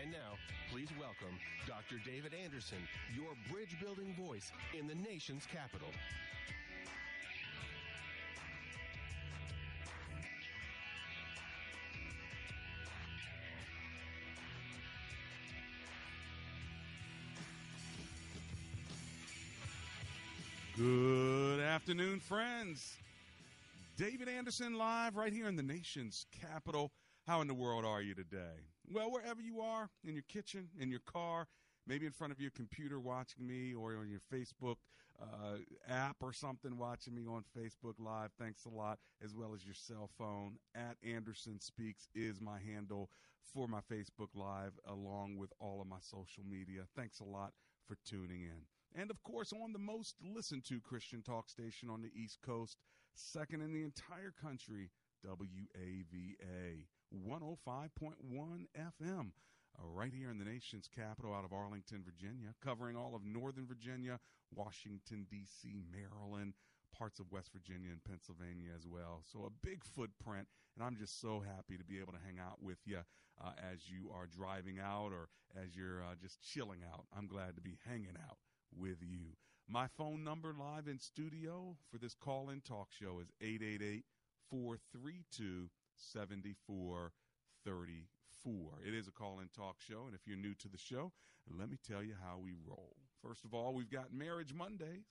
And now, please welcome Dr. David Anderson, your bridge building voice in the nation's capital. Good afternoon, friends. David Anderson live right here in the nation's capital. How in the world are you today? Well, wherever you are, in your kitchen, in your car, maybe in front of your computer watching me, or on your Facebook uh, app or something watching me on Facebook Live. Thanks a lot, as well as your cell phone. At Anderson Speaks is my handle for my Facebook Live, along with all of my social media. Thanks a lot for tuning in. And of course, on the most listened to Christian talk station on the East Coast, second in the entire country, WAVA 105.1 FM, uh, right here in the nation's capital out of Arlington, Virginia, covering all of Northern Virginia, Washington, D.C., Maryland, parts of West Virginia and Pennsylvania as well. So a big footprint, and I'm just so happy to be able to hang out with you uh, as you are driving out or as you're uh, just chilling out. I'm glad to be hanging out with you. My phone number live in studio for this call in talk show is 888 432 7434. It is a call in talk show, and if you're new to the show, let me tell you how we roll. First of all, we've got Marriage Mondays,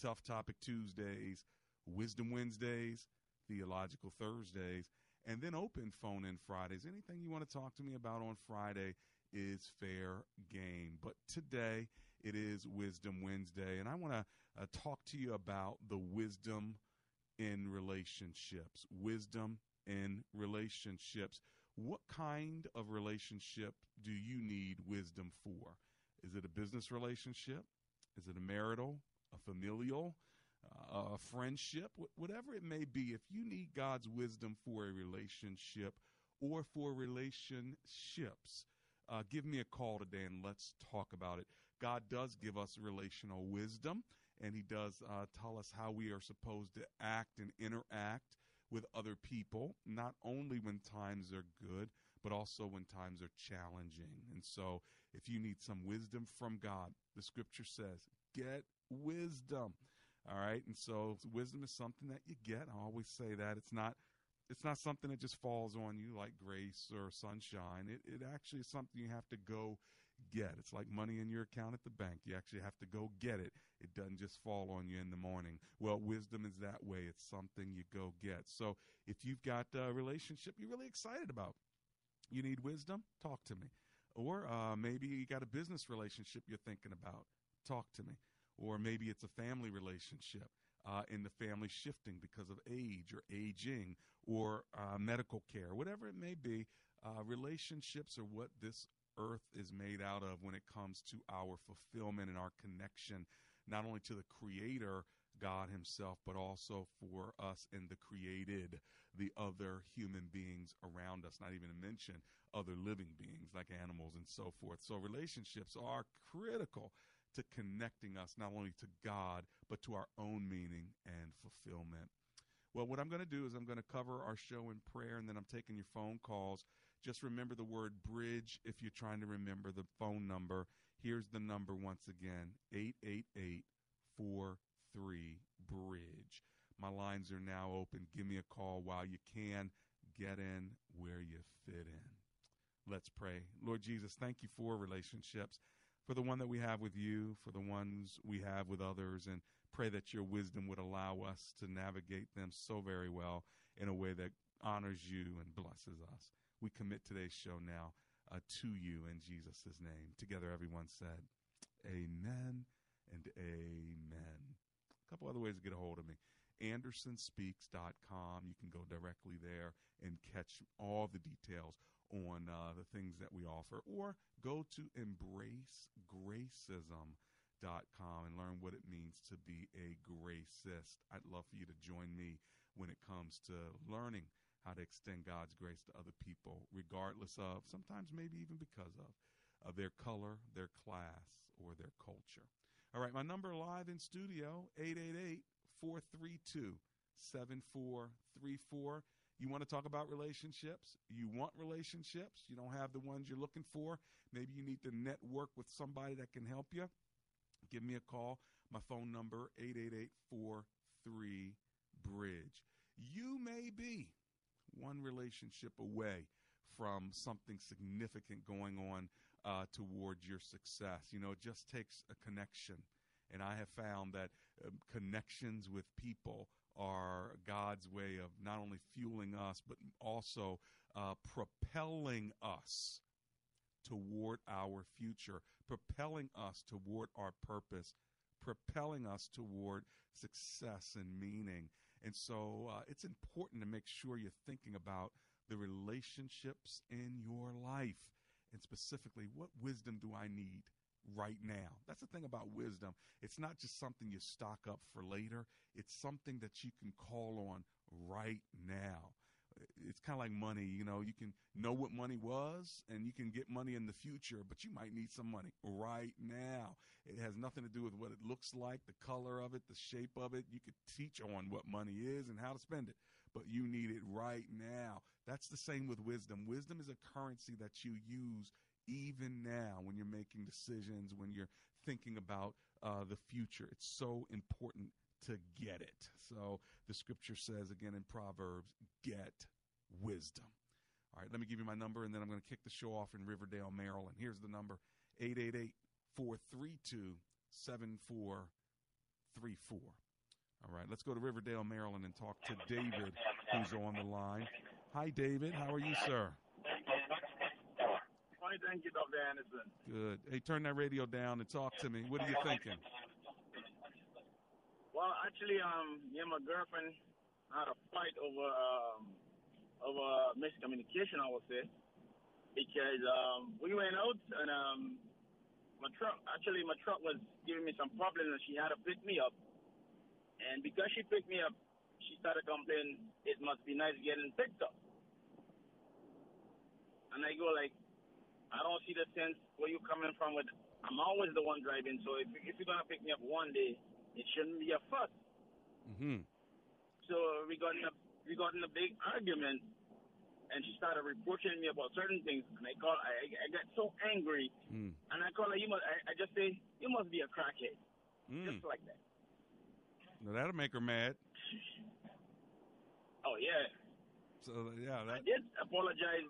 Tough Topic Tuesdays, Wisdom Wednesdays, Theological Thursdays, and then open phone in Fridays. Anything you want to talk to me about on Friday is fair game. But today, it is Wisdom Wednesday, and I want to uh, talk to you about the wisdom in relationships. Wisdom in relationships. What kind of relationship do you need wisdom for? Is it a business relationship? Is it a marital, a familial, uh, a friendship? Wh- whatever it may be, if you need God's wisdom for a relationship or for relationships, uh, give me a call today and let's talk about it. God does give us relational wisdom, and He does uh, tell us how we are supposed to act and interact with other people, not only when times are good, but also when times are challenging. And so, if you need some wisdom from God, the scripture says, get wisdom. All right. And so, wisdom is something that you get. I always say that. It's not. It's not something that just falls on you like grace or sunshine. It, it actually is something you have to go get. It's like money in your account at the bank. You actually have to go get it. It doesn't just fall on you in the morning. Well, wisdom is that way. It's something you go get. So if you've got a relationship you're really excited about, you need wisdom, talk to me. Or uh, maybe you got a business relationship you're thinking about, talk to me. Or maybe it's a family relationship. Uh, in the family shifting because of age or aging or uh, medical care, whatever it may be, uh, relationships are what this earth is made out of when it comes to our fulfillment and our connection, not only to the Creator, God Himself, but also for us and the created, the other human beings around us, not even to mention other living beings like animals and so forth. So, relationships are critical to connecting us not only to God, but to our own meaning and fulfillment. Well, what I'm going to do is I'm going to cover our show in prayer, and then I'm taking your phone calls. Just remember the word bridge if you're trying to remember the phone number. Here's the number once again 888 43 Bridge. My lines are now open. Give me a call while you can. Get in where you fit in. Let's pray. Lord Jesus, thank you for relationships. for the one that we have with you, for the ones we have with others, and pray that your wisdom would allow us to navigate them so very well in a way that honors you and blesses us. We commit today's show now uh, to you in Jesus' name. Together, everyone said, Amen and Amen. A couple other ways to get a hold of me. AndersonSpeaks.com. You can go directly there and catch all the details on uh, the things that we offer, or go to EmbraceGracism.com and learn what it means to be a gracist. I'd love for you to join me when it comes to learning how to extend God's grace to other people, regardless of, sometimes maybe even because of, of their color, their class, or their culture. All right, my number live in studio, 888 432 7434. You want to talk about relationships? You want relationships? You don't have the ones you're looking for? Maybe you need to network with somebody that can help you? Give me a call. My phone number 888-43 bridge. You may be one relationship away from something significant going on uh, towards your success. You know, it just takes a connection. And I have found that um, connections with people are God's way of not only fueling us, but also uh, propelling us toward our future, propelling us toward our purpose, propelling us toward success and meaning. And so uh, it's important to make sure you're thinking about the relationships in your life. And specifically, what wisdom do I need right now? That's the thing about wisdom. It's not just something you stock up for later, it's something that you can call on right now. It's kind of like money, you know, you can know what money was and you can get money in the future, but you might need some money right now. It has nothing to do with what it looks like, the color of it, the shape of it. You could teach on what money is and how to spend it, but you need it right now. That's the same with wisdom. Wisdom is a currency that you use even now when you're making decisions, when you're thinking about uh, the future. It's so important to get it. So the scripture says again in Proverbs, get wisdom. All right, let me give you my number and then I'm going to kick the show off in Riverdale, Maryland. Here's the number 888 432 7434. All right, let's go to Riverdale, Maryland and talk to David, who's on the line. Hi, David. How are you, sir? Fine, thank you, Dr. Anderson. Good. Hey, turn that radio down and talk to me. What are you thinking? Well, actually, um, me and my girlfriend had a fight over um, over miscommunication, I would say, because um, we went out and um, my truck actually my truck was giving me some problems and she had to pick me up, and because she picked me up, she started complaining it must be nice getting picked up, and I go like, I don't see the sense where you coming from with. I'm always the one driving, so if if you're gonna pick me up one day it shouldn't be a fuss. Mm-hmm. So we got in a we got in a big argument, and she started reproaching me about certain things. And I call I I got so angry, Mm. and I call her. You must I, I just say you must be a crackhead, Mm. just like that. Now, that'll make her mad. Oh yeah, So yeah, I did apologize.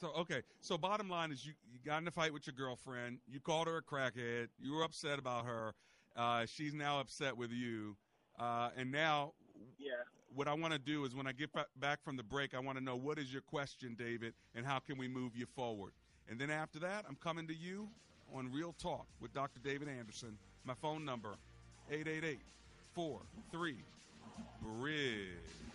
So okay. So bottom line is you, you got in a fight with your girlfriend. You called her a crackhead. You were upset about her. Uh, she's now upset with you. Uh, and now Yeah. what I want to do is when I get back from the break, I want to know what is your question, David, and how can we move you forward. And then after that, I'm coming to you on Real Talk with Dr. David Anderson. My phone number, 888 43 Bridge.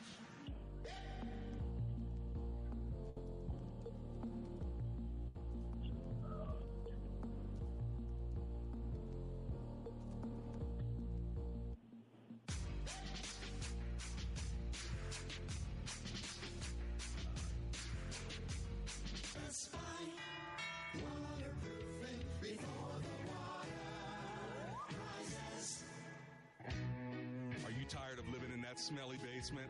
Smelly basement?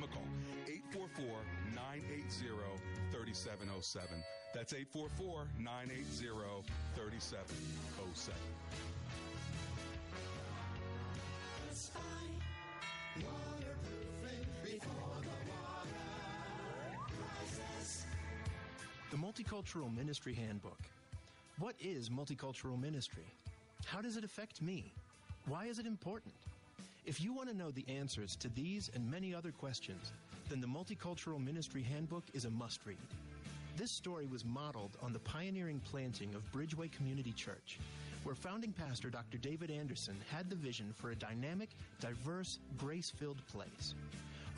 them a call 844 980 3707. That's 844 980 3707. The Multicultural Ministry Handbook. What is multicultural ministry? How does it affect me? Why is it important? If you want to know the answers to these and many other questions, then the Multicultural Ministry Handbook is a must read. This story was modeled on the pioneering planting of Bridgeway Community Church, where founding pastor Dr. David Anderson had the vision for a dynamic, diverse, grace filled place.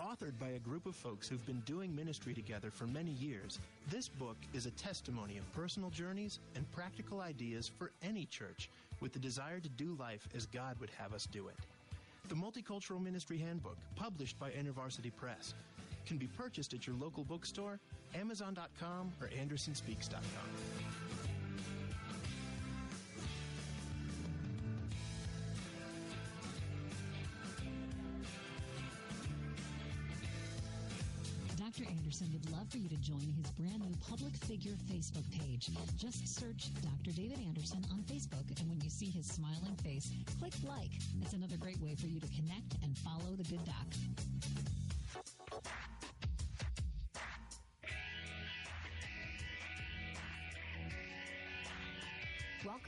Authored by a group of folks who've been doing ministry together for many years, this book is a testimony of personal journeys and practical ideas for any church with the desire to do life as God would have us do it. The Multicultural Ministry Handbook, published by InterVarsity Press, can be purchased at your local bookstore, Amazon.com, or AndersonSpeaks.com. for you to join his brand new public figure Facebook page. Just search Dr. David Anderson on Facebook, and when you see his smiling face, click like. It's another great way for you to connect and follow the good doc.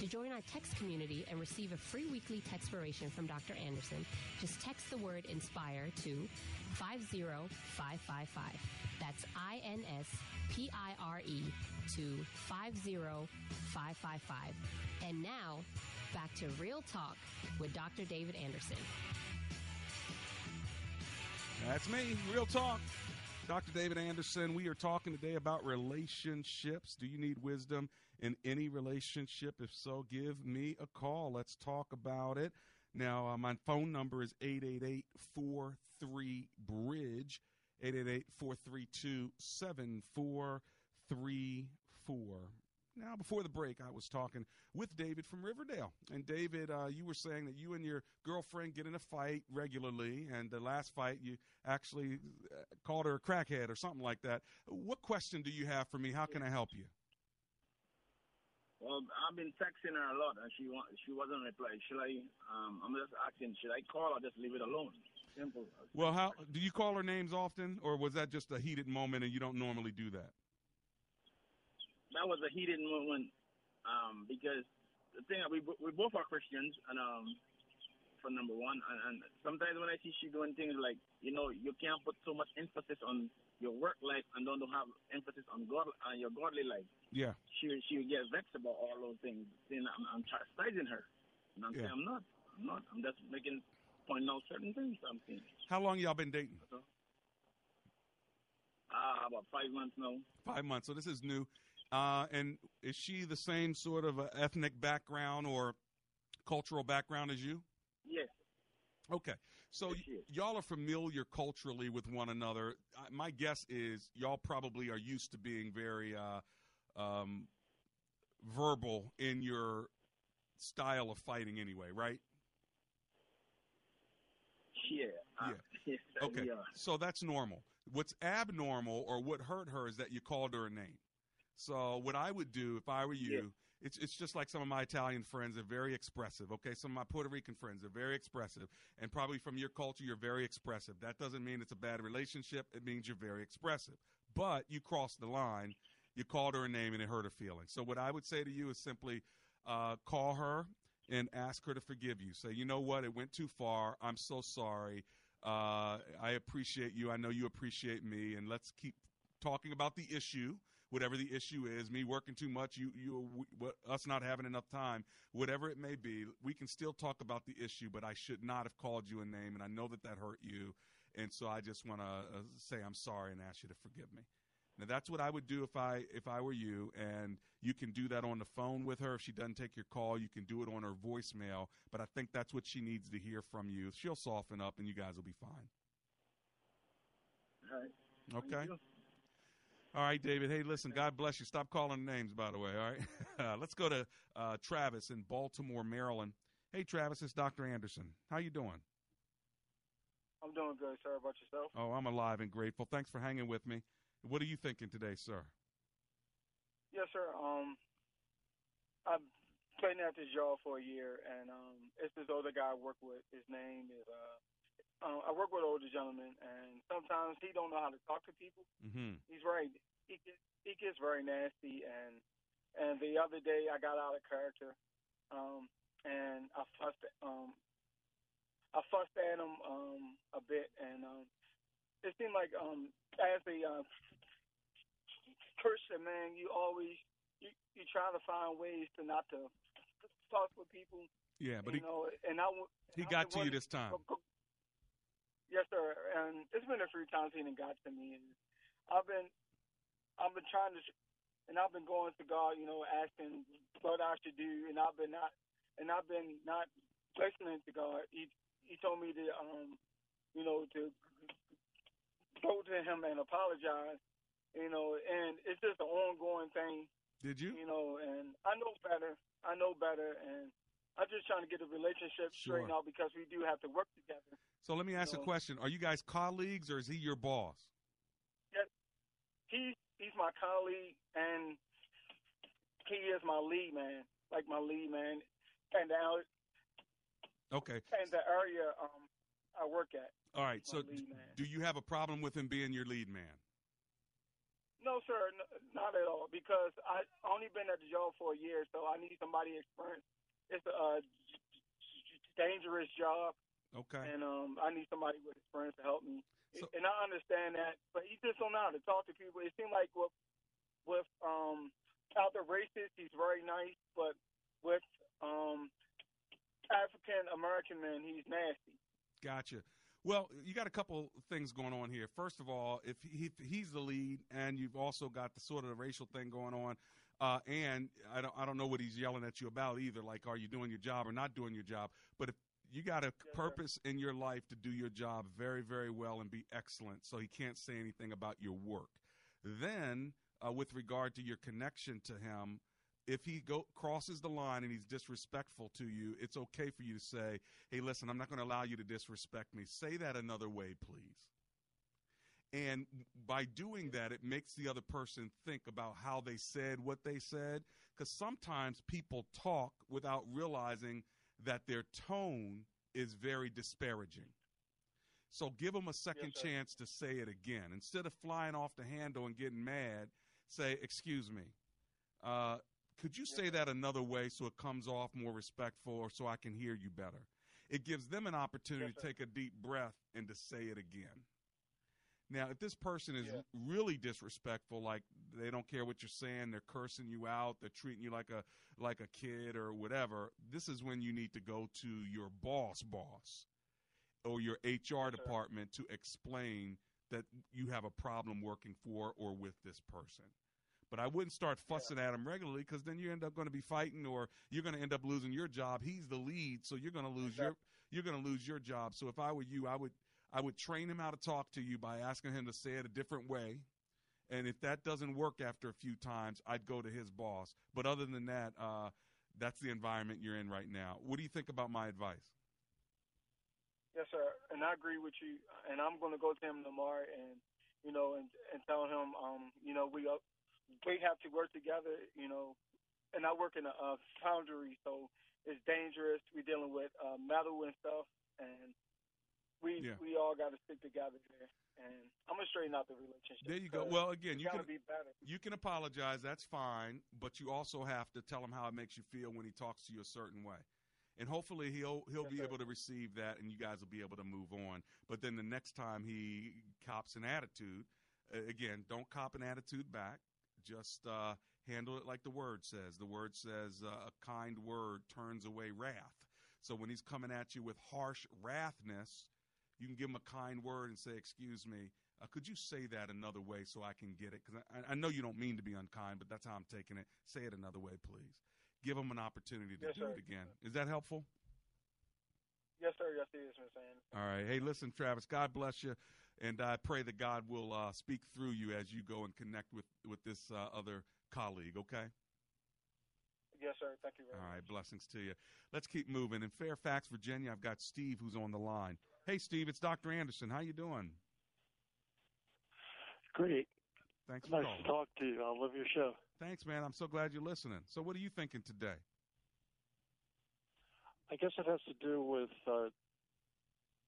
To join our text community and receive a free weekly textpiration from Dr. Anderson, just text the word INSPIRE to 50555. That's I N S P I R E to 50555. And now, back to Real Talk with Dr. David Anderson. That's me, Real Talk. Dr. David Anderson, we are talking today about relationships. Do you need wisdom in any relationship? If so, give me a call. Let's talk about it. Now, uh, my phone number is 888 43 Bridge, 888 432 7434. Now, before the break, I was talking with David from Riverdale. And David, uh, you were saying that you and your girlfriend get in a fight regularly. And the last fight, you actually uh, called her a crackhead or something like that. What question do you have for me? How can I help you? Well, I've been texting her a lot, and she wa- she wasn't replying. Should I? Um, I'm just asking. Should I call or just leave it alone? Simple. Well, how do you call her names often, or was that just a heated moment and you don't normally do that? That was a heated moment um, because the thing we we both are Christians, and um, for number one, and, and sometimes when I see she doing things like you know you can't put so much emphasis on your work life and don't have emphasis on God on your godly life. Yeah. She she would get vexed about all those things. Saying I'm, I'm chastising her, and I'm Yeah. saying I'm not. I'm not. I'm just making pointing out certain things. I'm saying. How long y'all been dating? Ah, about five months now. Five months. So this is new. Uh, and is she the same sort of uh, ethnic background or cultural background as you? Yes. Okay. So y- y'all are familiar culturally with one another. Uh, my guess is y'all probably are used to being very uh, um, verbal in your style of fighting anyway, right? Yeah. uh, yes, Okay. we. So that's normal. What's abnormal or what hurt her is that you called her a name. So what I would do if I were you it's it's just like some of my Italian friends are very expressive. Okay, some of my Puerto Rican friends are very expressive, and probably from your culture, you're very expressive. That doesn't mean it's a bad relationship. It means you're very expressive. But you crossed the line. You called her a name, and it hurt her feelings. So what I would say to you is simply uh, call her and ask her to forgive you. Say, you know what, it went too far. I'm so sorry. Uh, I appreciate you. I know you appreciate me, and let's keep talking about the issue whatever the issue is, me working too much, you, you, we, us not having enough time, whatever it may be, we can still talk about the issue, but I should not have called you a name, and I know that that hurt you. And so I just want to uh, say I'm sorry and ask you to forgive me. Now that's what I would do if I if I were you, and you can do that on the phone with her. If she doesn't take your call, you can do it on her voicemail. But I think that's what she needs to hear from you. She'll soften up, and you guys will be fine. All right. Okay. All right, David. Hey, listen, God bless you. Stop calling names, by the way. All right. Uh, let's go to uh, Travis in Baltimore, Maryland. Hey, Travis, it's Dr. Anderson. How you doing? I'm doing good, sir. About yourself? Oh, I'm alive and grateful. Thanks for hanging with me. What are you thinking today, sir? Yes, sir. Um, I've been at this job for a year, and um, it's this older guy I work with. His name is uh, uh, I work with older gentlemen, and sometimes he don't know how to talk to people. Mm-hmm. He's very he gets, he gets very nasty, and and the other day I got out of character, um, and I fussed um I fussed at him um a bit, and um it seemed like um as a uh, person, man, you always you you try to find ways to not to talk with people. Yeah, but you he know, and I w- he I got to you this time. Yes, sir. And it's been a few times he done got to me, and I've been, I've been trying to, and I've been going to God, you know, asking what I should do, and I've been not, and I've been not listening to God. He he told me to, um, you know, to go to him and apologize, you know, and it's just an ongoing thing. Did you? You know, and I know better. I know better, and I'm just trying to get the relationship Sure. straightened out because we do have to work together. So let me ask a question: Are you guys colleagues, or is he your boss? Yes, he's he's my colleague, and he is my lead man, like my lead man, and out- Okay. and the area um I work at. All right. So, d- do you have a problem with him being your lead man? No, sir, n- not at all. Because I only been at the job for a year, so I need somebody experienced. It's a uh, dangerous job, Okay. and um, I need somebody with experience to help me. So- and I understand that, but he just don't know how to talk to people. It seems like with with um out the racist, he's very nice, but with um African American men, he's nasty. Gotcha. Well, you got a couple things going on here. First of all, if he, he's the lead, and you've also got the sort of the racial thing going on, uh, and I don't I don't know what he's yelling at you about either. Like, are you doing your job or not doing your job? But if you got a purpose in your life to do your job very very well and be excellent, so he can't say anything about your work. Then, uh, with regard to your connection to him, if he go crosses the line and he's disrespectful to you, it's okay for you to say, "Hey, listen, I'm not going to allow you to disrespect me. Say that another way, please." And by doing that, it makes the other person think about how they said what they said. Because sometimes people talk without realizing that their tone is very disparaging. So give them a second Yes, chance to say it again. Instead of flying off the handle and getting mad, say, Excuse me. Uh, could you say that another way so it comes off more respectful or so I can hear you better? It gives them an opportunity Yes, to take a deep breath and to say it again. Now, if this person is really disrespectful, like they don't care what you're saying, they're cursing you out, they're treating you like a like a kid or whatever, this is when you need to go to your boss boss or your HR department to explain that you have a problem working for or with this person. But I wouldn't start fussing at him regularly because then you end up going to be fighting, or you're going to end up losing your job. He's the lead, so you're going to lose your you're going to lose your job. So if I were you, I would I would train him how to talk to you by asking him to say it a different way. And if that doesn't work after a few times, I'd go to his boss. But other than that, uh, that's the environment you're in right now. What do you think about my advice? Yes, sir. And I agree with you. And I'm going to go to him tomorrow and, you know, and and tell him, um, you know, we up, we have to work together, you know, and I work in a, a foundry, so it's dangerous. We're dealing with uh, metal and stuff, and we Yeah. we all got to stick together there. And I'm gonna straighten out the relationship. There you go. Well, again, you gotta can be better. you can apologize. That's fine, but you also have to tell him how it makes you feel when he talks to you a certain way, and hopefully he'll he'll Yes, be sir. able to receive that, and you guys will be able to move on. But then the next time he cops an attitude, uh, again, don't cop an attitude back. Just uh, handle it like the word says. The word says uh, a kind word turns away wrath. So when he's coming at you with harsh wrathness, you can give them a kind word and say, "Excuse me, uh, could you say that another way so I can get it? Because I, I know you don't mean to be unkind, but that's how I'm taking it. Say it another way, please. Give them an opportunity to Yes, do sir. it again. Is that helpful? Yes, sir. Yes, it is, Mr. Anderson. All right. Hey, listen, Travis. God bless you, and I pray that God will uh, speak through you as you go and connect with with this uh, other colleague. Okay. Yes, sir. Thank you very All much. Blessings to you. Let's keep moving. In Fairfax, Virginia, I've got Steve who's on the line. Hey, Steve. It's Dr. Anderson. How you doing? Great. Thanks for Nice to talk to you. I love your show. Thanks, man. I'm so glad you're listening. So, what are you thinking today? I guess it has to do with, uh,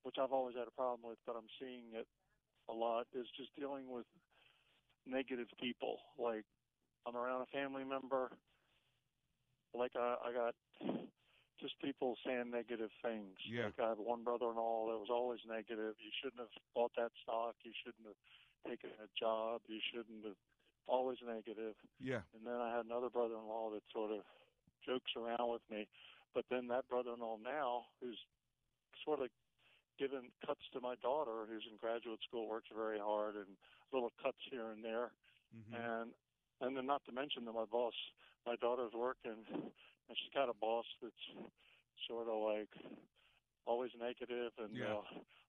which I've always had a problem with, but I'm seeing it a lot, is just dealing with negative people. Like, I'm around a family member, like, I, I got just people saying negative things. Yeah. Like, I have one brother in law that was always negative. You shouldn't have bought that stock. You shouldn't have taken a job. You shouldn't have, always negative. Yeah. And then I had another brother-in-law that sort of jokes around with me. But then that brother-in-law now, who's sort of given cuts to my daughter, who's in graduate school, works very hard, and little cuts here and there. Mm-hmm. And and then not to mention that my boss, my daughter's working, and she's got a boss that's sort of like always negative and Yeah. uh,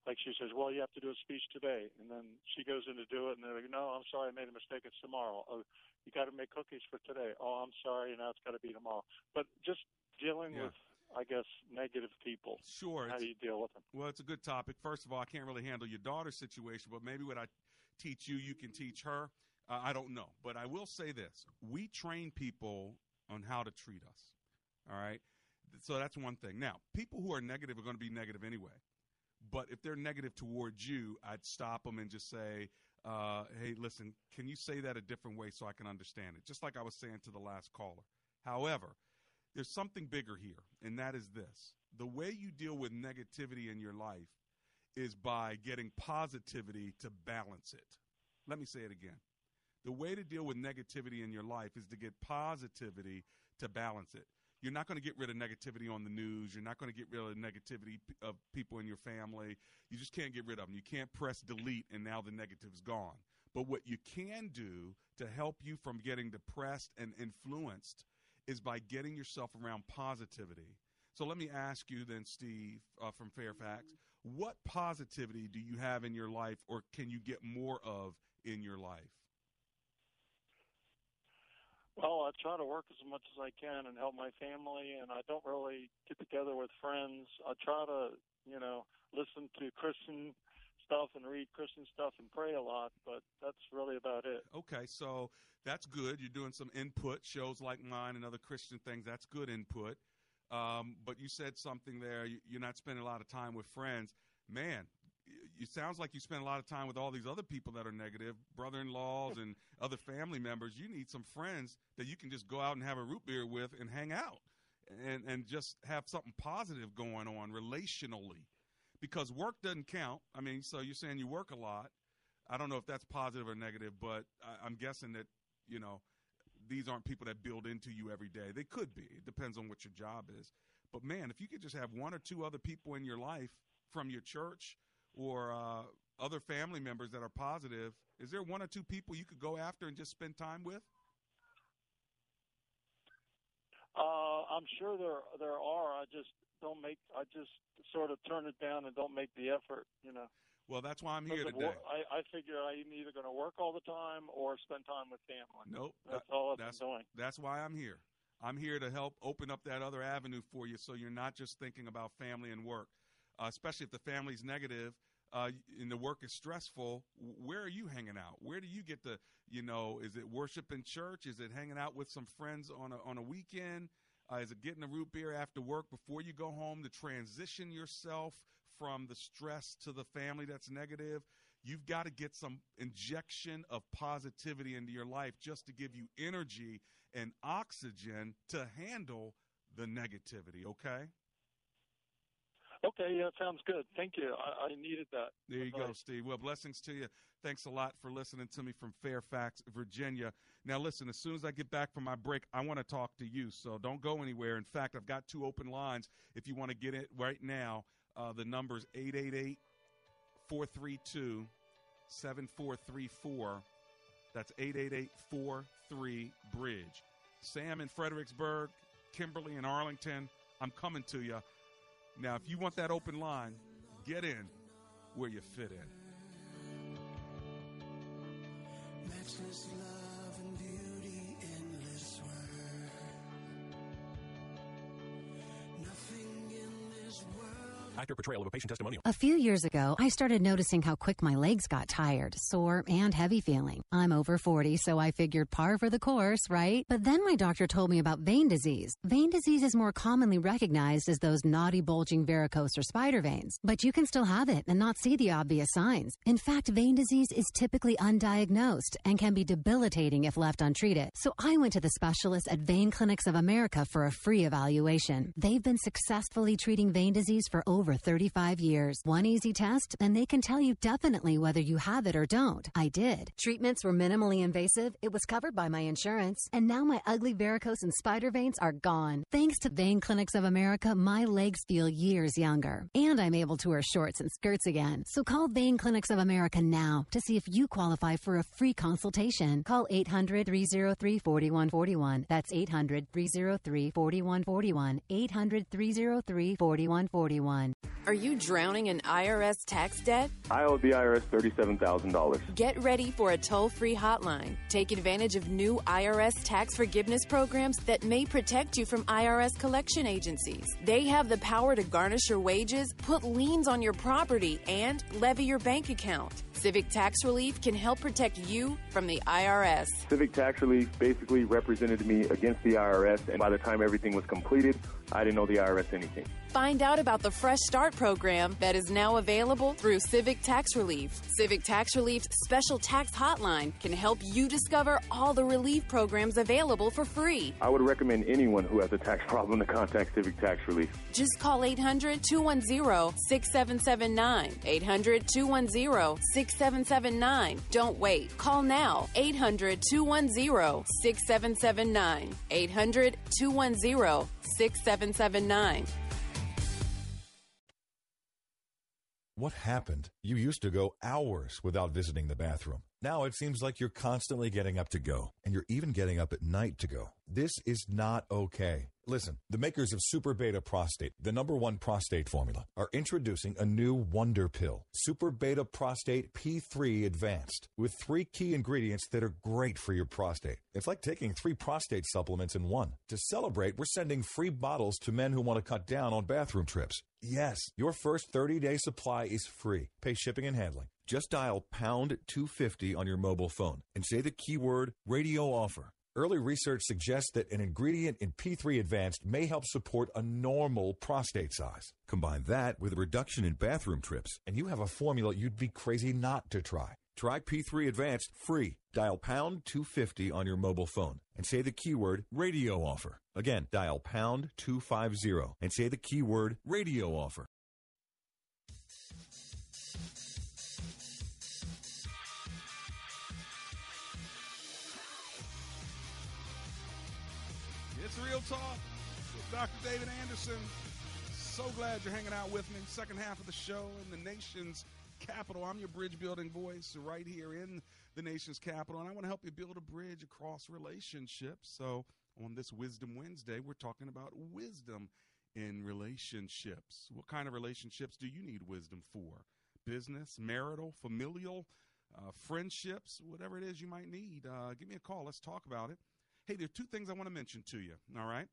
like she says, well, you have to do a speech today, and then she goes in to do it, and they're like, no, I'm sorry, I made a mistake. It's tomorrow. Oh, you got to make cookies for today. Oh, I'm sorry, now it's got to be tomorrow. But just dealing Yeah. with, I guess, negative people. Sure. How do you deal with them? Well, it's a good topic. First of all, I can't really handle your daughter's situation, but maybe what I teach you, you can teach her. Uh, I don't know. But I will say this we train people on how to treat us. All right. So that's one thing. Now, people who are negative are going to be negative anyway. But if they're negative towards you, I'd stop them and just say, uh, hey, listen, can you say that a different way so I can understand it? Just like I was saying to the last caller. However, there's something bigger here, and that is this the way you deal with negativity in your life is by getting positivity to balance it. Let me say it again. The way to deal with negativity in your life is to get positivity to balance it. You're not going to get rid of negativity on the news. You're not going to get rid of negativity of people in your family. You just can't get rid of them. You can't press delete and now the negative's gone. But what you can do to help you from getting depressed and influenced is by getting yourself around positivity. So let me ask you then, Steve uh, from Fairfax, what positivity do you have in your life or can you get more of in your life? Well, I try to work as much as I can and help my family, and I don't really get together with friends. I try to, you know, listen to Christian stuff and read Christian stuff and pray a lot, but that's really about it. Okay, so that's good. You're doing some input, shows like mine and other Christian things. That's good input. Um, but you said something there. you- You're not spending a lot of time with friends. Man, it sounds like you spend a lot of time with all these other people that are negative, brother-in-laws and other family members. You need some friends that you can just go out and have a root beer with and hang out, and and just have something positive going on relationally, because work doesn't count. I mean, so you're saying you work a lot. I don't know if that's positive or negative, but I, I'm guessing that you know these aren't people that build into you every day. They could be. It depends on what your job is. But man, if you could just have one or two other people in your life from your church or uh, other family members that are positive, is there one or two people you could go after and just spend time with? Uh, I'm sure there there are. I just don't make. I just sort of turn it down and don't make the effort. You know. Well, that's why I'm here today. I, I figure I'm either going to work all the time or spend time with family. Nope. That's that- all I've that's, been doing. That's why I'm here. I'm here to help open up that other avenue for you so you're not just thinking about family and work. Uh, especially if the family's negative, uh, and the work is stressful, where are you hanging out? Where do you get the, you know, is it worship in church? Is it hanging out with some friends on a, on a weekend? Uh, is it getting a root beer after work before you go home to transition yourself from the stress to the family that's negative? You've got to get some injection of positivity into your life just to give you energy and oxygen to handle the negativity, okay? Okay, yeah, sounds good. Thank you. I, I needed that. There you go, Steve. Well, blessings to you. Thanks a lot for listening to me from Fairfax, Virginia. Now, listen, as soon as I get back from my break, I want to talk to you. So don't go anywhere. In fact, I've got two open lines. If you want to get it right now, uh, the number is 888 432 7434. That's 888 43 Bridge. Sam in Fredericksburg, Kimberly in Arlington, I'm coming to you. Now, if you want that open line, get in where you fit in. Actor portrayal of a patient testimonial. A few years ago, I started noticing how quick my legs got tired, sore, and heavy feeling. I'm over 40, so I figured par for the course, right? But then my doctor told me about vein disease. Vein disease is more commonly recognized as those naughty, bulging varicose or spider veins, but you can still have it and not see the obvious signs. In fact, vein disease is typically undiagnosed and can be debilitating if left untreated. So I went to the specialists at Vein Clinics of America for a free evaluation. They've been successfully treating vein disease for over 35 years. One easy test, and they can tell you definitely whether you have it or don't. I did. Treatments were minimally invasive, it was covered by my insurance, and now my ugly varicose and spider veins are gone. Thanks to Vein Clinics of America, my legs feel years younger, and I'm able to wear shorts and skirts again. So call Vein Clinics of America now to see if you qualify for a free consultation. Call 800 303 4141. That's 800 303 4141. 800 303 4141. Are you drowning in IRS tax debt? I owe the IRS $37,000. Get ready for a toll free hotline. Take advantage of new IRS tax forgiveness programs that may protect you from IRS collection agencies. They have the power to garnish your wages, put liens on your property, and levy your bank account. Civic Tax Relief can help protect you from the IRS. Civic Tax Relief basically represented me against the IRS, and by the time everything was completed, I didn't owe the IRS anything. Find out about the Fresh Start program that is now available through Civic Tax Relief. Civic Tax Relief's special tax hotline can help you discover all the relief programs available for free. I would recommend anyone who has a tax problem to contact Civic Tax Relief. Just call 800 210 6779. 800 210 6779. Don't wait. Call now. 800 210 6779. 800 210 6779. What happened? You used to go hours without visiting the bathroom. Now it seems like you're constantly getting up to go, and you're even getting up at night to go. This is not okay. Listen, the makers of Super Beta Prostate, the number one prostate formula, are introducing a new wonder pill, Super Beta Prostate P3 Advanced, with three key ingredients that are great for your prostate. It's like taking three prostate supplements in one. To celebrate, we're sending free bottles to men who want to cut down on bathroom trips. Yes, your first 30 day supply is free. Pay shipping and handling. Just dial pound 250 on your mobile phone and say the keyword radio offer. Early research suggests that an ingredient in P3 Advanced may help support a normal prostate size. Combine that with a reduction in bathroom trips, and you have a formula you'd be crazy not to try. Try P3 Advanced free. Dial pound 250 on your mobile phone and say the keyword radio offer. Again, dial pound 250 and say the keyword radio offer. It's Real Talk with Dr. David Anderson. So glad you're hanging out with me. Second half of the show in the nation's capital. I'm your bridge building voice right here in the nation's capital, and I want to help you build a bridge across relationships. So, on this Wisdom Wednesday, we're talking about wisdom in relationships. What kind of relationships do you need wisdom for? Business, marital, familial, uh, friendships, whatever it is you might need. Uh, give me a call. Let's talk about it. Hey, there are two things I want to mention to you. All right.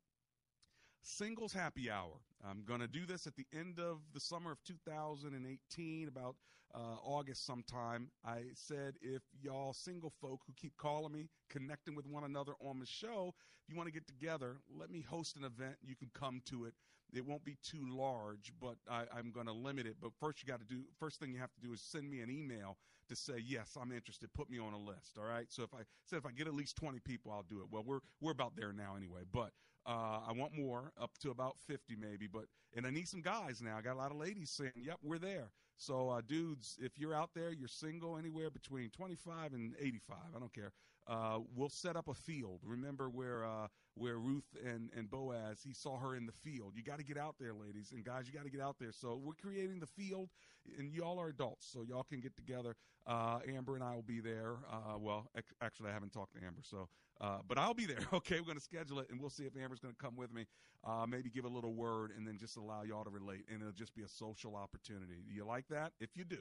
Singles Happy Hour. I'm going to do this at the end of the summer of 2018, about uh, August sometime. I said if y'all single folk who keep calling me, connecting with one another on the show, if you want to get together, let me host an event. You can come to it. It won't be too large, but I, I'm going to limit it. But first, you got to do. First thing you have to do is send me an email to say yes, I'm interested. Put me on a list. All right. So if I said if I get at least 20 people, I'll do it. Well, we're we're about there now anyway. But uh, I want more, up to about 50 maybe. But and I need some guys now. I got a lot of ladies saying, "Yep, we're there." So, uh, dudes, if you're out there, you're single, anywhere between 25 and 85, I don't care. Uh, we'll set up a field. Remember where uh, where Ruth and, and Boaz, he saw her in the field. You got to get out there, ladies and guys. You got to get out there. So we're creating the field, and y'all are adults, so y'all can get together. Uh, Amber and I will be there. Uh, well, ex- actually, I haven't talked to Amber, so uh, but I'll be there. Okay, we're going to schedule it, and we'll see if Amber's going to come with me. Uh, maybe give a little word, and then just allow y'all to relate, and it'll just be a social opportunity. Do you like that? If you do,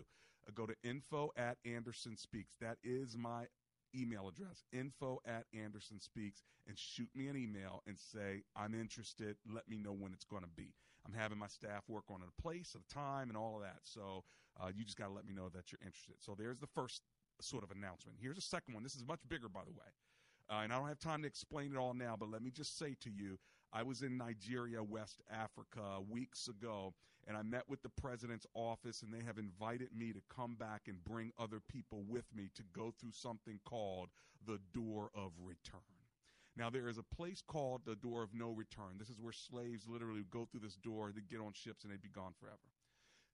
uh, go to info at Anderson Speaks. That is my email address info at anderson speaks and shoot me an email and say i'm interested. Let me know when it's going to be. I'm having my staff work on a place a time and all of that. So uh, you just got to let me know that you're interested. So there's the first sort of announcement. Here's a second one. This is much bigger by the way. Uh, and I don't have time to explain it all now, but let me just say to you, I was in Nigeria, West Africa, weeks ago, and I met with the president's office, and they have invited me to come back and bring other people with me to go through something called the Door of Return. Now, there is a place called the Door of No Return. This is where slaves literally go through this door, they get on ships, and they'd be gone forever.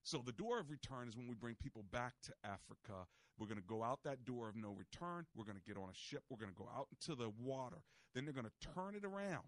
So the door of return is when we bring people back to Africa. We're going to go out that door of no return. We're going to get on a ship. We're going to go out into the water. Then they're going to turn it around,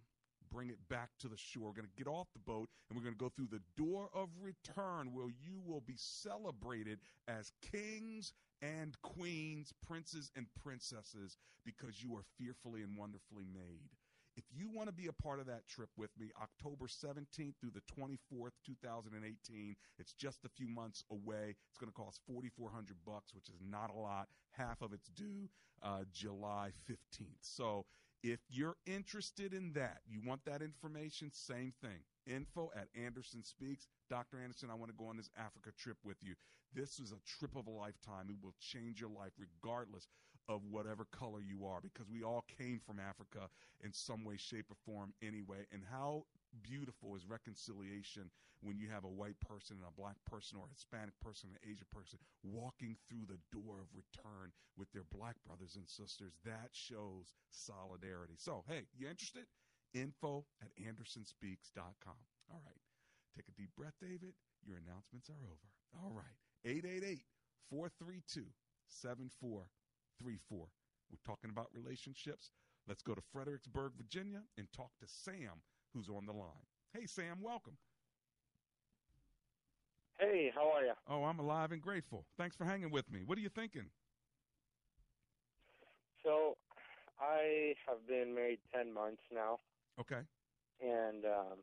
bring it back to the shore. We're going to get off the boat and we're going to go through the door of return where you will be celebrated as kings and queens, princes and princesses because you are fearfully and wonderfully made. If you want to be a part of that trip with me, October 17th through the 24th, 2018, it's just a few months away. It's going to cost 4400 bucks, which is not a lot. Half of it's due uh, July 15th. So if you're interested in that, you want that information, same thing. Info at Anderson Speaks. Dr. Anderson, I want to go on this Africa trip with you. This is a trip of a lifetime. It will change your life regardless of whatever color you are because we all came from Africa in some way, shape, or form anyway. And how beautiful is reconciliation when you have a white person and a black person or a Hispanic person an Asian person walking through the door of return with their black brothers and sisters. That shows solidarity. So, hey, you interested? Info at andersonspeaks.com. All right. Take a deep breath, David. Your announcements are over. All right. 888 432 7434. We're talking about relationships. Let's go to Fredericksburg, Virginia, and talk to Sam, who's on the line. Hey, Sam, welcome. Hey, how are you? Oh, I'm alive and grateful. Thanks for hanging with me. What are you thinking? So, I have been married 10 months now. Okay. And um,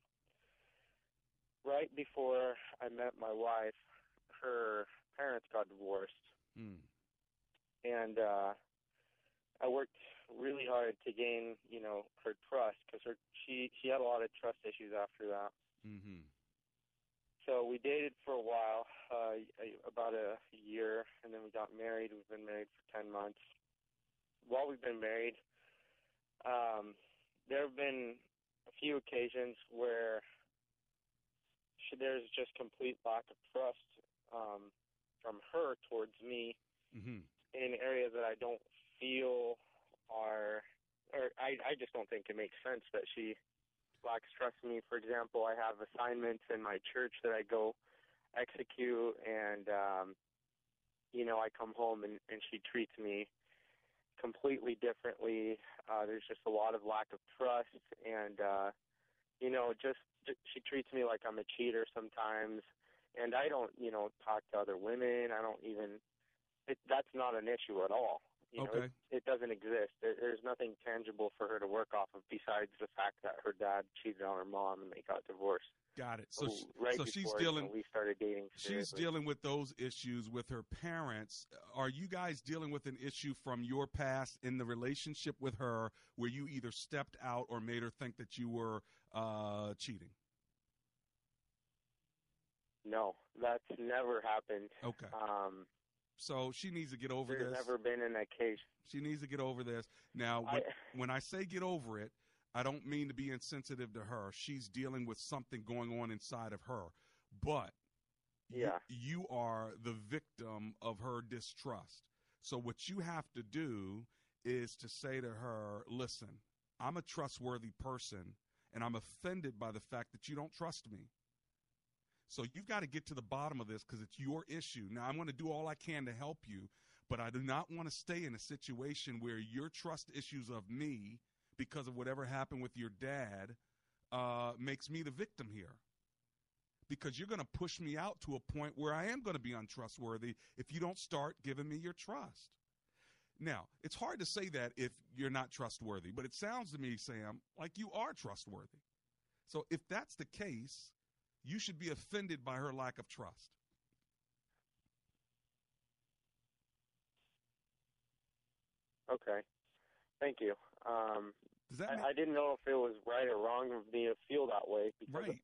right before I met my wife, her parents got divorced. Mm. And uh, I worked really hard to gain, you know, her trust because her she she had a lot of trust issues after that. Mm-hmm. So we dated for a while, uh, about a year, and then we got married. We've been married for ten months. While we've been married, um, there have been a few occasions where she, there's just complete lack of trust um, from her towards me Mm-hmm. in areas that I don't feel are, or I, I just don't think it makes sense that she lacks trust in me. For example, I have assignments in my church that I go execute, and um, you know, I come home and, and she treats me completely differently. Uh, there's just a lot of lack of trust, and uh, you know, just she treats me like I'm a cheater sometimes. And I don't, you know, talk to other women. I don't even it, that's not an issue at all. You know, Okay. it, it doesn't exist. There, there's nothing tangible for her to work off of besides the fact that her dad cheated on her mom and they got divorced. Got it. So, Oh, sh- right so she's you dealing. know, we started dating. She's dealing with those issues with her parents. Are you guys dealing with an issue from your past in the relationship with her where you either stepped out or made her think that you were uh, cheating? No, that's never happened. Okay. Um, So she needs to get over there's this. never been in that case. She needs to get over this. Now, when, when I say get over it, I don't mean to be insensitive to her. She's dealing with something going on inside of her. But you- Yeah. you, are the victim of her distrust. So what you have to do is to say to her, listen, I'm a trustworthy person and I'm offended by the fact that you don't trust me. So you've got to get to the bottom of this because it's your issue. Now, I'm going to do all I can to help you, but I do not want to stay in a situation where your trust issues of me because of whatever happened with your dad uh, makes me the victim here. Because you're going to push me out to a point where I am going to be untrustworthy if you don't start giving me your trust. Now, it's hard to say that if you're not trustworthy, but it sounds to me, Sam, like you are trustworthy. So if that's the case, you should be offended by her lack of trust. Okay. Thank you. Um, I, I didn't know if it was right or wrong of me to feel that way because Right.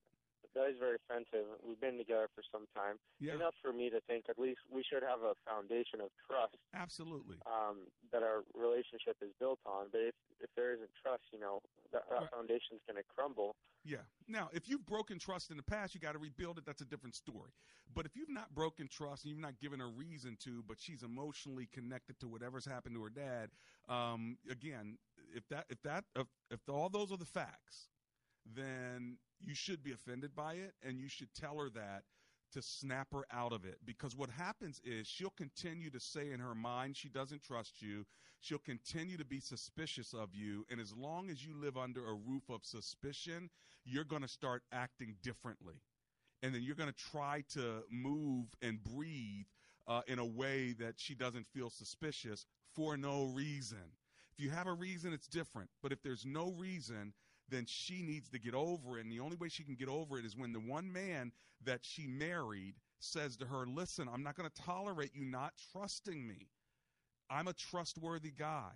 That is very offensive. We've been together for some time. Yeah. Enough for me to think at least we should have a foundation of trust Absolutely. um, that our relationship is built on. But if if there isn't trust, you know, that, that Right. foundation's going to crumble. Yeah. Now, if you've broken trust in the past, you got to rebuild it. That's a different story. But if you've not broken trust and you've not given a reason to, but she's emotionally connected to whatever's happened to her dad, um, again, if that if that if, if all those are the facts, then you should be offended by it, and you should tell her that to snap her out of it. Because what happens is she'll continue to say in her mind she doesn't trust you. She'll continue to be suspicious of you. And as long as you live under a roof of suspicion, you're going to start acting differently. And then you're going to try to move and breathe uh, in a way that she doesn't feel suspicious for no reason. If you have a reason, it's different. But if there's no reason, then she needs to get over it. And the only way she can get over it is when the one man that she married says to her, Listen, I'm not going to tolerate you not trusting me. I'm a trustworthy guy.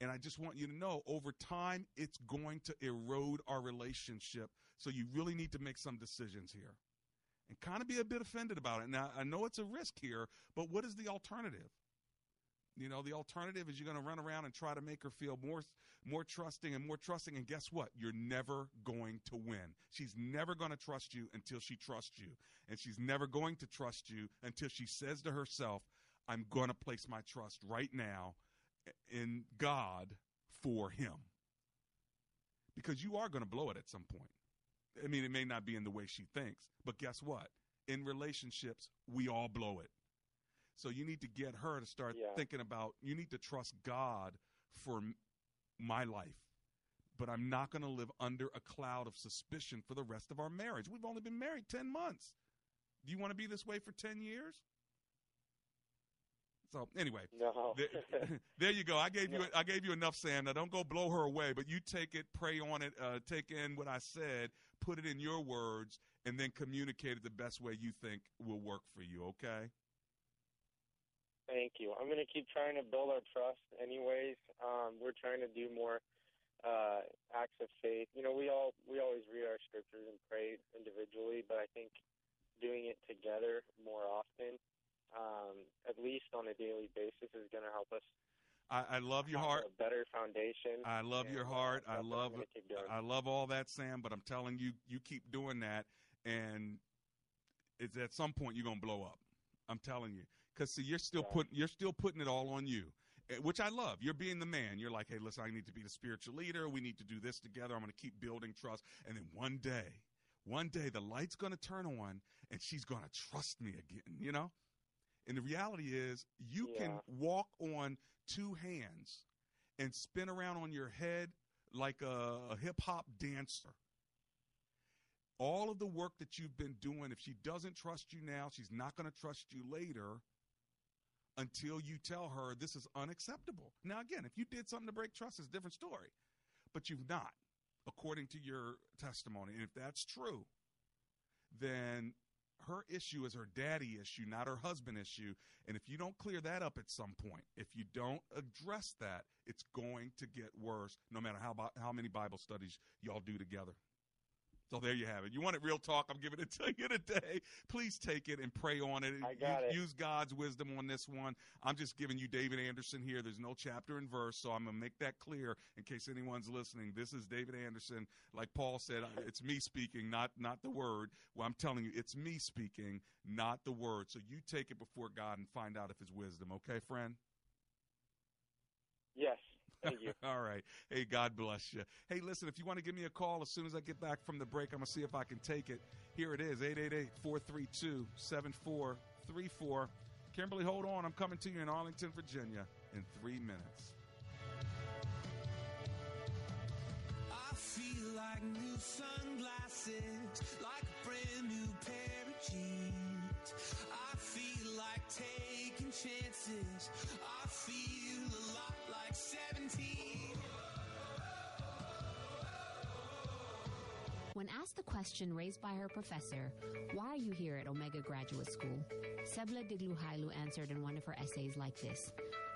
And I just want you to know over time, it's going to erode our relationship. So you really need to make some decisions here and kind of be a bit offended about it. Now, I know it's a risk here, but what is the alternative? You know, the alternative is you're going to run around and try to make her feel more more trusting and more trusting and guess what? You're never going to win. She's never going to trust you until she trusts you. And she's never going to trust you until she says to herself, I'm going to place my trust right now in God for him. Because you are going to blow it at some point. I mean, it may not be in the way she thinks, but guess what? In relationships, we all blow it. So you need to get her to start Yeah. thinking about you need to trust God for m- my life. But I'm not going to live under a cloud of suspicion for the rest of our marriage. We've only been married 10 months. Do you want to be this way for 10 years? So anyway, No. there, there you go. I gave you I gave you enough, Sam. Now don't go blow her away, but you take it, pray on it, uh, take in what I said, put it in your words, and then communicate it the best way you think will work for you. Okay? Thank you. I'm going to keep trying to build our trust anyways. Um, we're trying to do more uh, acts of faith. You know, we all we always read our scriptures and pray individually, but I think doing it together more often, um, at least on a daily basis, is going to help us I, I love your heart. a better foundation. I love your uh, heart. I that's what I'm love gonna keep doing. I love all that, Sam. But I'm telling you, you keep doing that, and it's at some point you're gonna blow up. I'm telling you, because see, you're still putting you're still putting it all on you, eh, which I love. You're being the man. You're like, hey, listen, I need to be the spiritual leader. We need to do this together. I'm gonna keep building trust, and then one day, one day, the light's gonna turn on, and she's gonna trust me again. You know. And the reality is, you can walk on two hands and spin around on your head like a, a hip hop dancer. All of the work that you've been doing, if she doesn't trust you now, she's not going to trust you later until you tell her this is unacceptable. Now, again, if you did something to break trust, it's a different story, but you've not, according to your testimony. And if that's true, then her issue is her daddy issue, not her husband issue. And if you don't clear that up at some point, if you don't address that, it's going to get worse. No matter how how many Bible studies y'all do together. So there you have it. You want it real talk? I'm giving it to you today. Please take it and pray on it. I got use, it. use God's wisdom on this one. I'm just giving you David Anderson here. There's no chapter and verse, so I'm gonna make that clear in case anyone's listening. This is David Anderson. Like Paul said, it's me speaking, not not the word. Well, I'm telling you, it's me speaking, not the word. So you take it before God and find out if it's wisdom. Okay, friend. Yes. Thank you. All right. Hey, God bless you. Hey, listen, if you want to give me a call as soon as I get back from the break, I'm going to see if I can take it. Here it is 888 432 7434. Kimberly, hold on. I'm coming to you in Arlington, Virginia in three minutes. I feel like new sunglasses, like a brand new pair of jeans. I feel like taking chances. I feel a lot like 17. When asked the question raised by her professor, why are you here at Omega Graduate School? Sebla Digluhailu answered in one of her essays like this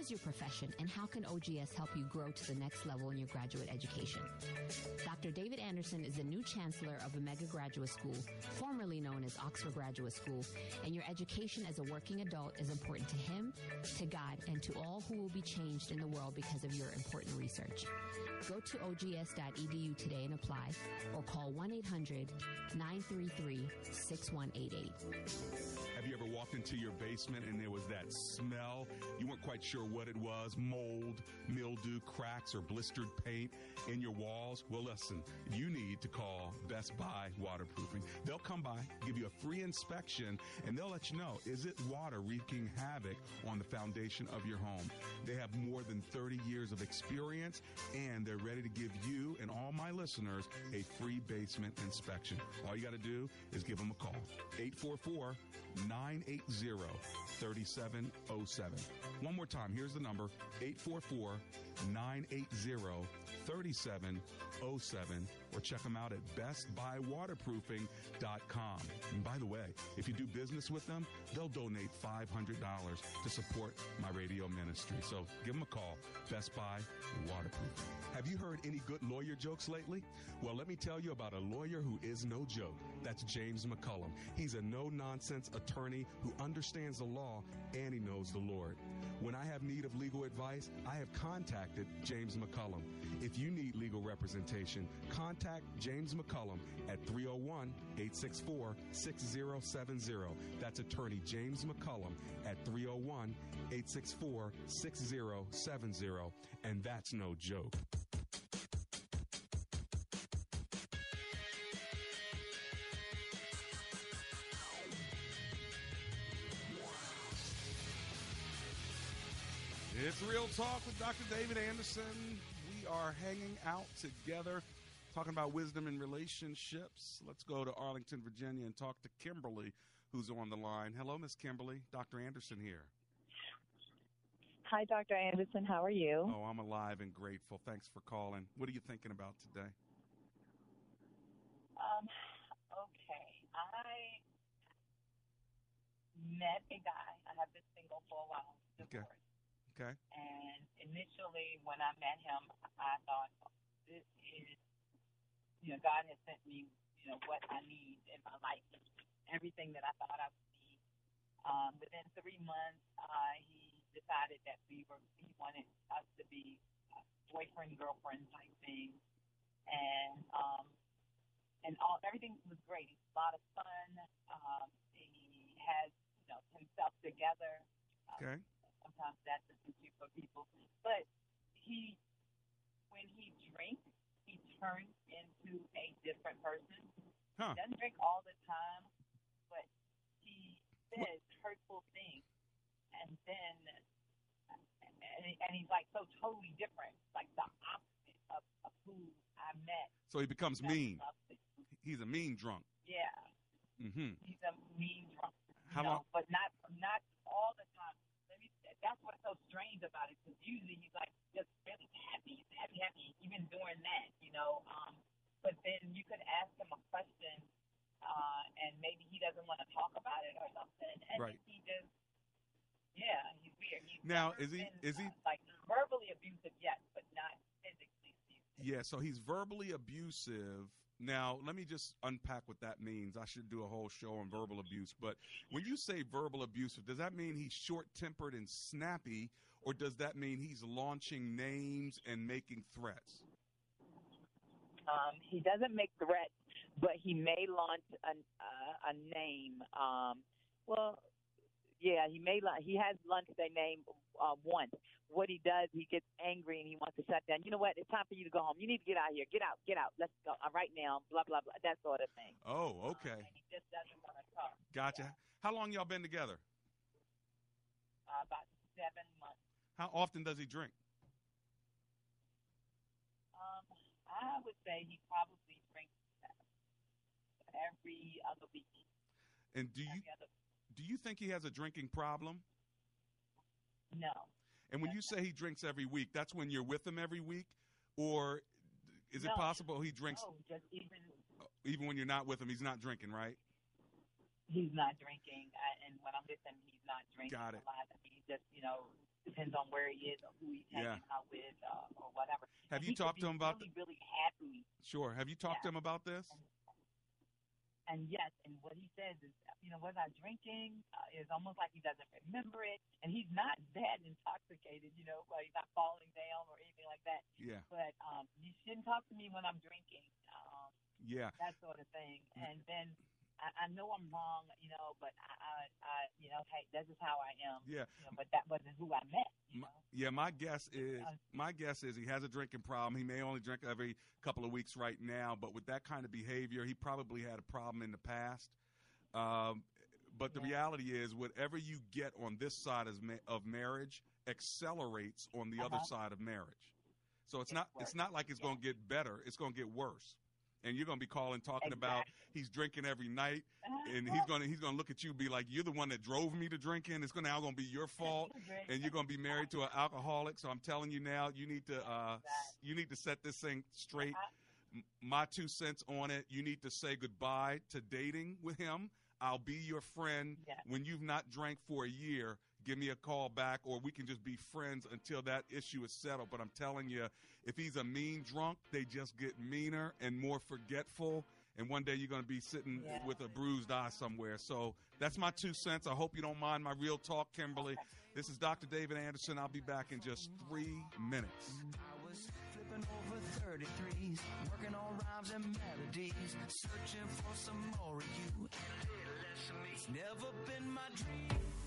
is your profession and how can OGS help you grow to the next level in your graduate education? Dr. David Anderson is the new chancellor of Omega Graduate School, formerly known as Oxford Graduate School, and your education as a working adult is important to him, to God, and to all who will be changed in the world because of your important research. Go to ogs.edu today and apply, or call 1 800 933 6188. Have you ever walked into your basement and there was that smell? You weren't quite sure what it was mold, mildew, cracks, or blistered paint in your walls? Well, listen, you need to call Best Buy Waterproofing. They'll come by, give you a free inspection, and they'll let you know is it water wreaking havoc on the foundation of your home? They have more than 30 years of experience and they're ready to give you and all my listeners a free basement inspection. All you got to do is give them a call. 844 980 3707. One more time, here's the number 844 980 3707 or check them out at bestbuywaterproofing.com. And by the way, if you do business with them, they'll donate $500 to support my radio ministry. So give them a call, Best Buy Waterproofing. Have you heard any good lawyer jokes lately? Well, let me tell you about a lawyer who is no joke. That's James McCullum. He's a no nonsense attorney who understands the law and he knows the Lord. When I have need of legal advice, I have contacted James McCullum. If you need legal representation, contact James McCullum at 301 864 6070. That's attorney James McCullum at 301 864 6070. And that's no joke. It's Real Talk with Dr. David Anderson. We are hanging out together, talking about wisdom and relationships. Let's go to Arlington, Virginia, and talk to Kimberly, who's on the line. Hello, Miss Kimberly. Dr. Anderson here. Hi, Dr. Anderson. How are you? Oh, I'm alive and grateful. Thanks for calling. What are you thinking about today? Um, okay. I met a guy. I have been single for a while. Okay. Okay. And initially, when I met him, I thought, this is, you know, God has sent me, you know, what I need in my life, everything that I thought I would need. Um, within three months, uh, he decided that we were, he wanted us to be uh, boyfriend, girlfriend type thing. And, um, and all, everything was great. He's a lot of fun. Um, he has, you know, himself together. Okay. Sometimes that's an issue for people. But he, when he drinks, he turns into a different person. Huh. He doesn't drink all the time, but he says hurtful things. And then, and, and he's like so totally different, like the opposite of, of who I met. So he becomes mean. he's a mean drunk. Yeah, Mm-hmm. he's a mean drunk. How know, long? But not not all the time. That's what's so strange about it. Because usually he's like just really happy, he's happy, happy, even during that, you know. Um, but then you could ask him a question, uh, and maybe he doesn't want to talk about it or something, and Right. he just. Yeah, he's weird. He's Now, is he- been, is he- uh, like verbally abusive? Yes, but not physically. Yeah, so he's verbally abusive. Now, let me just unpack what that means. I should do a whole show on verbal abuse. But when you say verbal abusive, does that mean he's short tempered and snappy, or does that mean he's launching names and making threats? Um, he doesn't make threats, but he may launch a uh, a name. Um, well, yeah, he may. la- He has launched a name uh, once. What he does, he gets angry and he wants to shut down. You know what? It's time for you to go home. You need to get out of here. Get out. Get out. Let's go uh, right now. Blah blah blah. That sort of thing. Oh, okay. He just doesn't want to talk. Gotcha. How long y'all been together? Uh, about seven months. How often does he drink? Um, I would say he probably drinks every other week. And do you other. do you think he has a drinking problem? No. And when you say he drinks every week, that's when you're with him every week, or is it possible he drinks No, just even even when you're not with him? He's not drinking, right? he's not drinking, uh, and when I'm with him, he's not drinking Got a lot. I mean, he just, you know, depends on where he is or who he's Yeah. hanging out with uh, or whatever. Have And you talked to him about really, really happy? Sure. Have you talked to him about this? And yes, and what he says is, you know, was I drinking? Uh, it's almost like he doesn't remember it, and he's not that intoxicated, you know, like he's not falling down or anything like that. Yeah. But um, you shouldn't talk to me when I'm drinking. Um, Yeah. that sort of thing. And then I, I know I'm wrong, you know, but I, I, I, you know, hey, this is how I am. Yeah. You know, but that wasn't who I met. Yeah, my guess is my guess is he has a drinking problem. He may only drink every couple of weeks right now, but with that kind of behavior, he probably had a problem in the past. Um, but the reality is, whatever you get on this side of, ma- of marriage accelerates on the other Uh-huh. side of marriage. So it's not it's not like it's going to get better. It's going to get worse. And you're going to be calling talking about he's drinking every night, and he's going to he's going to look at you and be like, "You're the one that drove me to drinking. It's going to now going to be your fault, and you're going to be married to an alcoholic." So I'm telling you now, you need to uh, you need to set this thing straight. M- My two cents on it: you need to say goodbye to dating with him. I'll be your friend when you've not drank for a year. Give me a call back, or we can just be friends until that issue is settled. But I'm telling you, if he's a mean drunk, they just get meaner and more forgetful. And one day you're going to be sitting with a bruised eye somewhere. So that's my two cents. I hope you don't mind my real talk, Kimberly. This is Dr. David Anderson. I'll be back in just three minutes. Flipping over 33s, working on rhymes and melodies, searching for some more of you. It's never been my dream.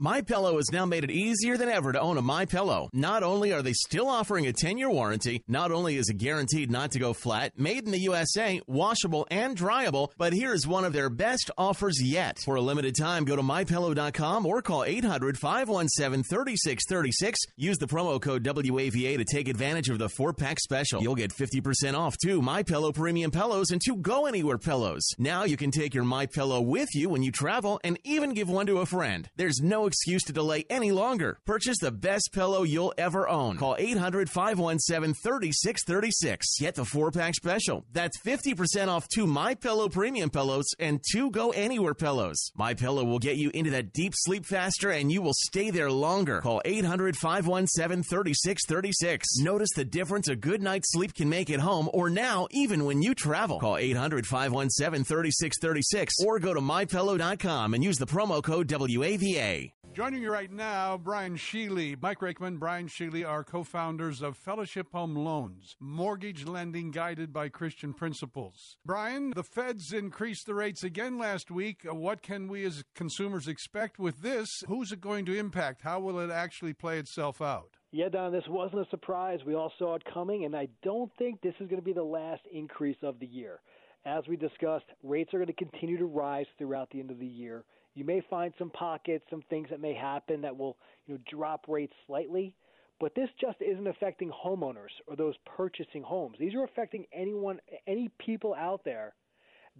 My Pillow has now made it easier than ever to own a My Pillow. Not only are they still offering a 10-year warranty, not only is it guaranteed not to go flat, made in the USA, washable and dryable, but here's one of their best offers yet. For a limited time, go to mypillow.com or call 800-517-3636. Use the promo code WAVA to take advantage of the 4-pack special. You'll get 50% off two My Pillow premium pillows and two Go Anywhere pillows. Now you can take your My Pillow with you when you travel and even give one to a friend. There's no excuse to delay any longer. Purchase the best pillow you'll ever own. Call 800 517 3636. Get the four pack special. That's 50% off two My Pillow premium pillows and two Go Anywhere pillows. My Pillow will get you into that deep sleep faster and you will stay there longer. Call 800 517 3636. Notice the difference a good night's sleep can make at home or now even when you travel. Call 800 517 3636 or go to mypillow.com and use the promo code WAVA. Joining you right now, Brian Sheely. Mike Rakeman, Brian Sheely are co founders of Fellowship Home Loans, mortgage lending guided by Christian principles. Brian, the feds increased the rates again last week. What can we as consumers expect with this? Who's it going to impact? How will it actually play itself out? Yeah, Don, this wasn't a surprise. We all saw it coming, and I don't think this is going to be the last increase of the year. As we discussed, rates are going to continue to rise throughout the end of the year. You may find some pockets, some things that may happen that will, you know, drop rates slightly, but this just isn't affecting homeowners or those purchasing homes. These are affecting anyone, any people out there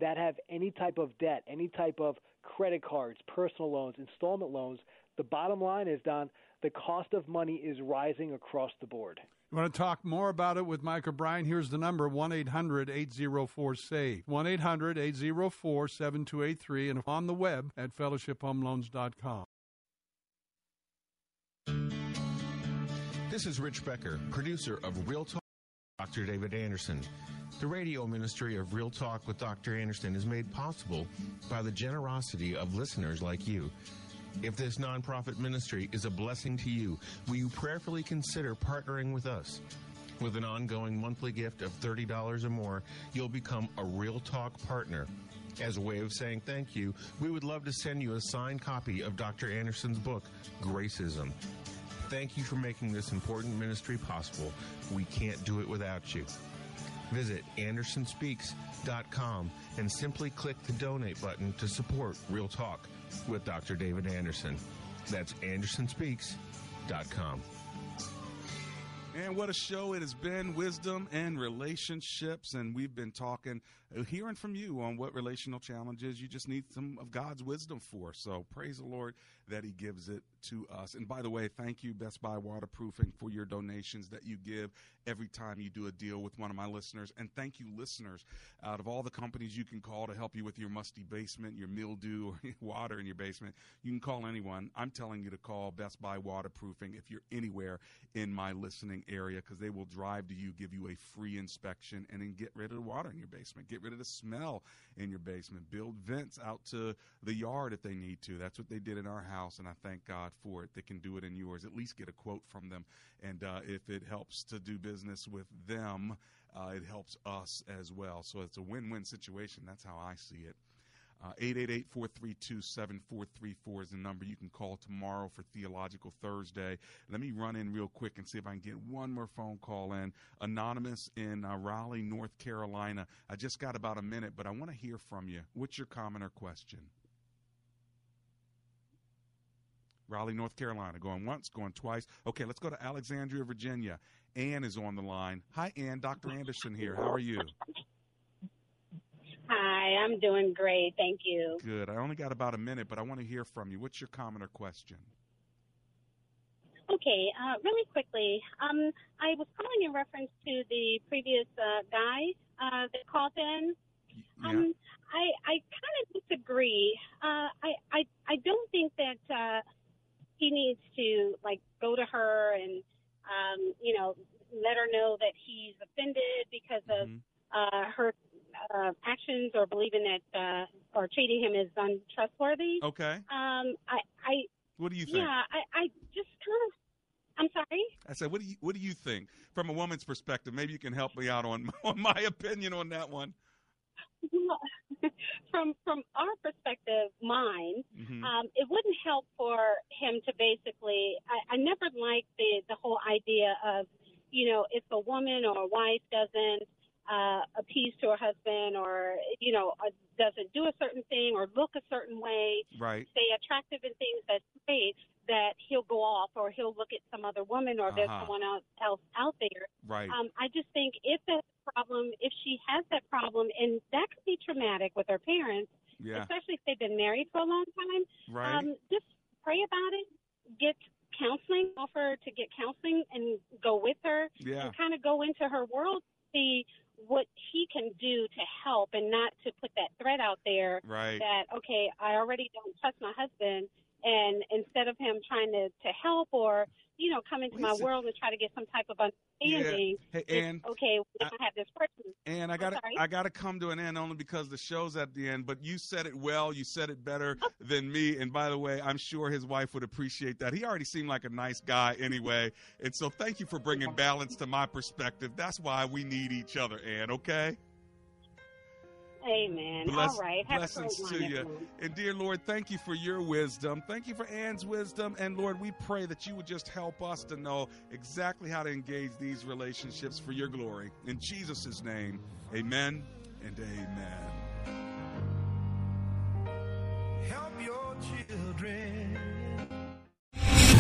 that have any type of debt, any type of credit cards, personal loans, installment loans. The bottom line is, Don, the cost of money is rising across the board. You want to talk more about it with Mike O'Brien? Here's the number 1 800 804 SAVE. 1 800 804 7283 and on the web at fellowshiphomeloans.com. This is Rich Becker, producer of Real Talk Dr. David Anderson. The radio ministry of Real Talk with Dr. Anderson is made possible by the generosity of listeners like you. If this nonprofit ministry is a blessing to you, will you prayerfully consider partnering with us? With an ongoing monthly gift of $30 or more, you'll become a Real Talk partner. As a way of saying thank you, we would love to send you a signed copy of Dr. Anderson's book, Gracism. Thank you for making this important ministry possible. We can't do it without you. Visit AndersonSpeaks.com and simply click the donate button to support Real Talk with Dr. David Anderson. That's AndersonSpeaks.com. And what a show it has been wisdom and relationships. And we've been talking, Uh, hearing from you on what relational challenges you just need some of God's wisdom for. So praise the Lord that He gives it to us. And by the way, thank you, Best Buy Waterproofing, for your donations that you give every time you do a deal with one of my listeners. And thank you, listeners, out of all the companies you can call to help you with your musty basement, your mildew, or water in your basement, you can call anyone. I'm telling you to call Best Buy Waterproofing if you're anywhere in my listening area because they will drive to you, give you a free inspection, and then get rid of the water in your basement, get rid of the smell in your basement, build vents out to the yard if they need to. That's what they did in our house, and I thank God for it. They can do it in yours. At least get a quote from them, and uh, if it helps to do business with them, uh, it helps us as well. So it's a win-win situation. That's how I see it. Uh, 888-432-7434 is the number you can call tomorrow for Theological Thursday. Let me run in real quick and see if I can get one more phone call in. Anonymous in uh, Raleigh, North Carolina. I just got about a minute, but I want to hear from you. What's your comment or question? Raleigh, North Carolina. Going once, going twice. Okay, let's go to Alexandria, Virginia. Ann is on the line. Hi, Ann. Dr. Anderson here. How are you? Hi, I'm doing great. Thank you. Good. I only got about a minute, but I want to hear from you. What's your comment or question? Okay, uh, really quickly, um, I was calling in reference to the previous uh, guy uh, that called in. Um, I I kind of disagree. Uh, I I I don't think that uh, he needs to like go to her and um, you know let her know that he's offended because of uh, her uh, actions or believing that uh, or treating him as untrustworthy. Okay. Um, I I What do you think? yeah I I just kind of I'm sorry. I said, what do you what do you think from a woman's perspective? Maybe you can help me out on on my opinion on that one. from from our perspective, mine, Mhm. um, it wouldn't help for him to basically. I, I never liked the the whole idea of, you know, if a woman or a wife doesn't uh, appease to her husband or you know uh, doesn't do a certain thing or look a certain way, Right. stay attractive in things that's great, that he'll go off or he'll look at some other woman or there's Uh-huh. someone else else out there. Right. Um, I just think if that's a problem, if she has that problem, and that could be traumatic with her parents, Yeah. especially if they've been married for a long time. Right. Um, just pray about it, get counseling, offer to get counseling and go with her Yeah. and kind of go into her world, see what he can do to help and not to put that threat out there Right. that, okay, I already don't trust my husband. And instead of him trying to, to help or, you know, come into my world and try to get some type of understanding, Yeah. Hey, Ann, okay, we don't have this person. And I got. I got to come to an end only because the show's at the end. But you said it well. You said it better oh. than me. And by the way, I'm sure his wife would appreciate that. He already seemed like a nice guy anyway. And so thank you for bringing balance to my perspective. That's why we need each other, Ann. Okay. Amen. Bless- All right. Have blessings to you. everyone. And dear Lord, thank you for your wisdom. Thank you for Ann's wisdom. And Lord, we pray that you would just help us to know exactly how to engage these relationships for your glory. In Jesus' name, amen and amen. Help your children.